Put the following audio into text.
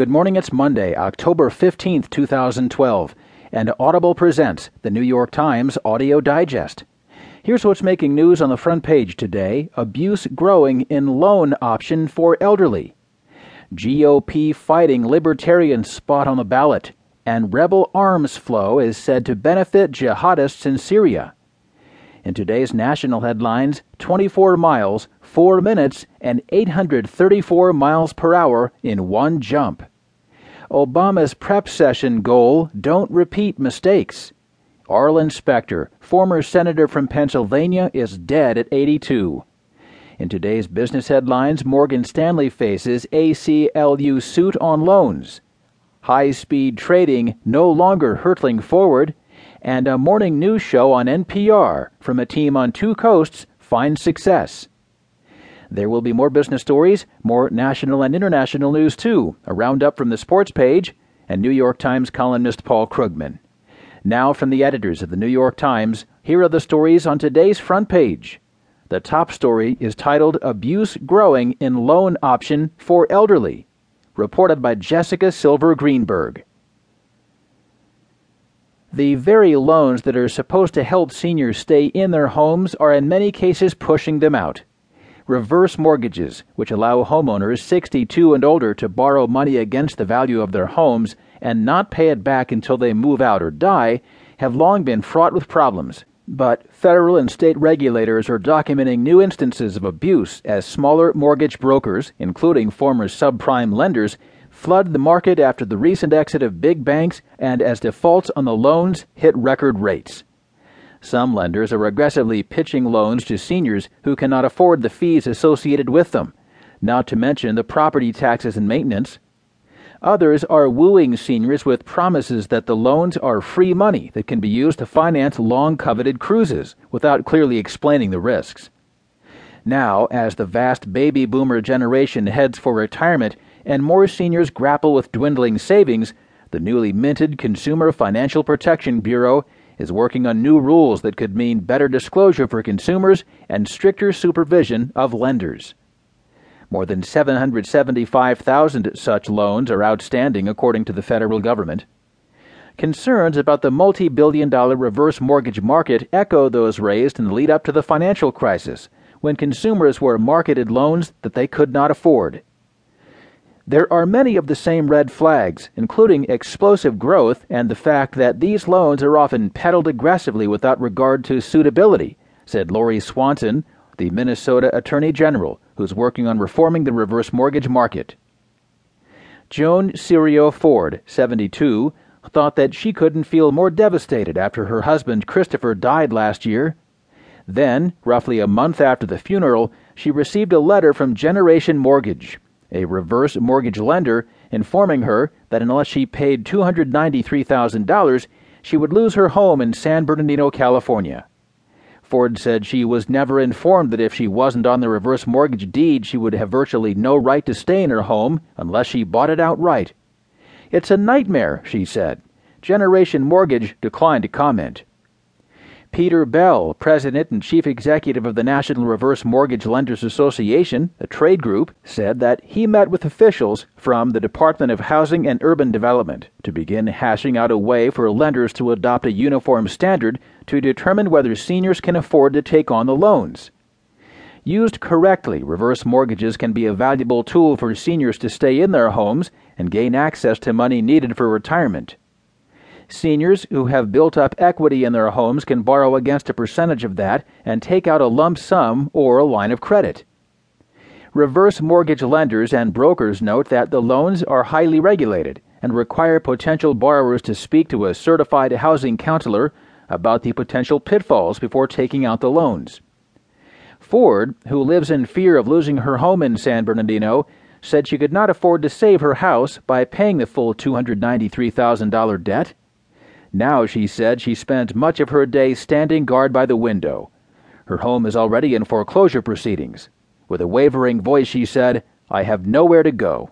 Good morning, it's Monday, October 15th, 2012, and Audible presents the New York Times Audio Digest. Here's what's making news on the front page today abuse growing in loan option for elderly. GOP fighting libertarian spot on the ballot, and rebel arms flow is said to benefit jihadists in Syria. In today's national headlines, 24 miles, 4 minutes, and 834 miles per hour in one jump. Obama's prep session goal don't repeat mistakes. Arlen Specter, former senator from Pennsylvania, is dead at 82. In today's business headlines, Morgan Stanley faces ACLU suit on loans. High speed trading no longer hurtling forward and a morning news show on NPR from a team on two coasts finds success. There will be more business stories, more national and international news too, a roundup from the sports page, and New York Times columnist Paul Krugman. Now, from the editors of the New York Times, here are the stories on today's front page. The top story is titled Abuse Growing in Loan Option for Elderly, reported by Jessica Silver Greenberg. The very loans that are supposed to help seniors stay in their homes are in many cases pushing them out. Reverse mortgages, which allow homeowners 62 and older to borrow money against the value of their homes and not pay it back until they move out or die, have long been fraught with problems. But federal and state regulators are documenting new instances of abuse as smaller mortgage brokers, including former subprime lenders, flood the market after the recent exit of big banks and as defaults on the loans hit record rates. Some lenders are aggressively pitching loans to seniors who cannot afford the fees associated with them, not to mention the property taxes and maintenance. Others are wooing seniors with promises that the loans are free money that can be used to finance long coveted cruises without clearly explaining the risks. Now, as the vast baby boomer generation heads for retirement, and more seniors grapple with dwindling savings, the newly minted Consumer Financial Protection Bureau is working on new rules that could mean better disclosure for consumers and stricter supervision of lenders. More than 775,000 such loans are outstanding, according to the federal government. Concerns about the multi billion dollar reverse mortgage market echo those raised in the lead up to the financial crisis, when consumers were marketed loans that they could not afford. There are many of the same red flags, including explosive growth and the fact that these loans are often peddled aggressively without regard to suitability, said Lori Swanson, the Minnesota Attorney General, who's working on reforming the reverse mortgage market. Joan Serio Ford, 72, thought that she couldn't feel more devastated after her husband Christopher died last year. Then, roughly a month after the funeral, she received a letter from Generation Mortgage a reverse mortgage lender, informing her that unless she paid $293,000, she would lose her home in San Bernardino, California. Ford said she was never informed that if she wasn't on the reverse mortgage deed, she would have virtually no right to stay in her home unless she bought it outright. It's a nightmare, she said. Generation Mortgage declined to comment. Peter Bell, President and Chief Executive of the National Reverse Mortgage Lenders Association, a trade group, said that he met with officials from the Department of Housing and Urban Development to begin hashing out a way for lenders to adopt a uniform standard to determine whether seniors can afford to take on the loans. Used correctly, reverse mortgages can be a valuable tool for seniors to stay in their homes and gain access to money needed for retirement. Seniors who have built up equity in their homes can borrow against a percentage of that and take out a lump sum or a line of credit. Reverse mortgage lenders and brokers note that the loans are highly regulated and require potential borrowers to speak to a certified housing counselor about the potential pitfalls before taking out the loans. Ford, who lives in fear of losing her home in San Bernardino, said she could not afford to save her house by paying the full $293,000 debt. Now, she said, she spent much of her day standing guard by the window. Her home is already in foreclosure proceedings. With a wavering voice, she said, I have nowhere to go.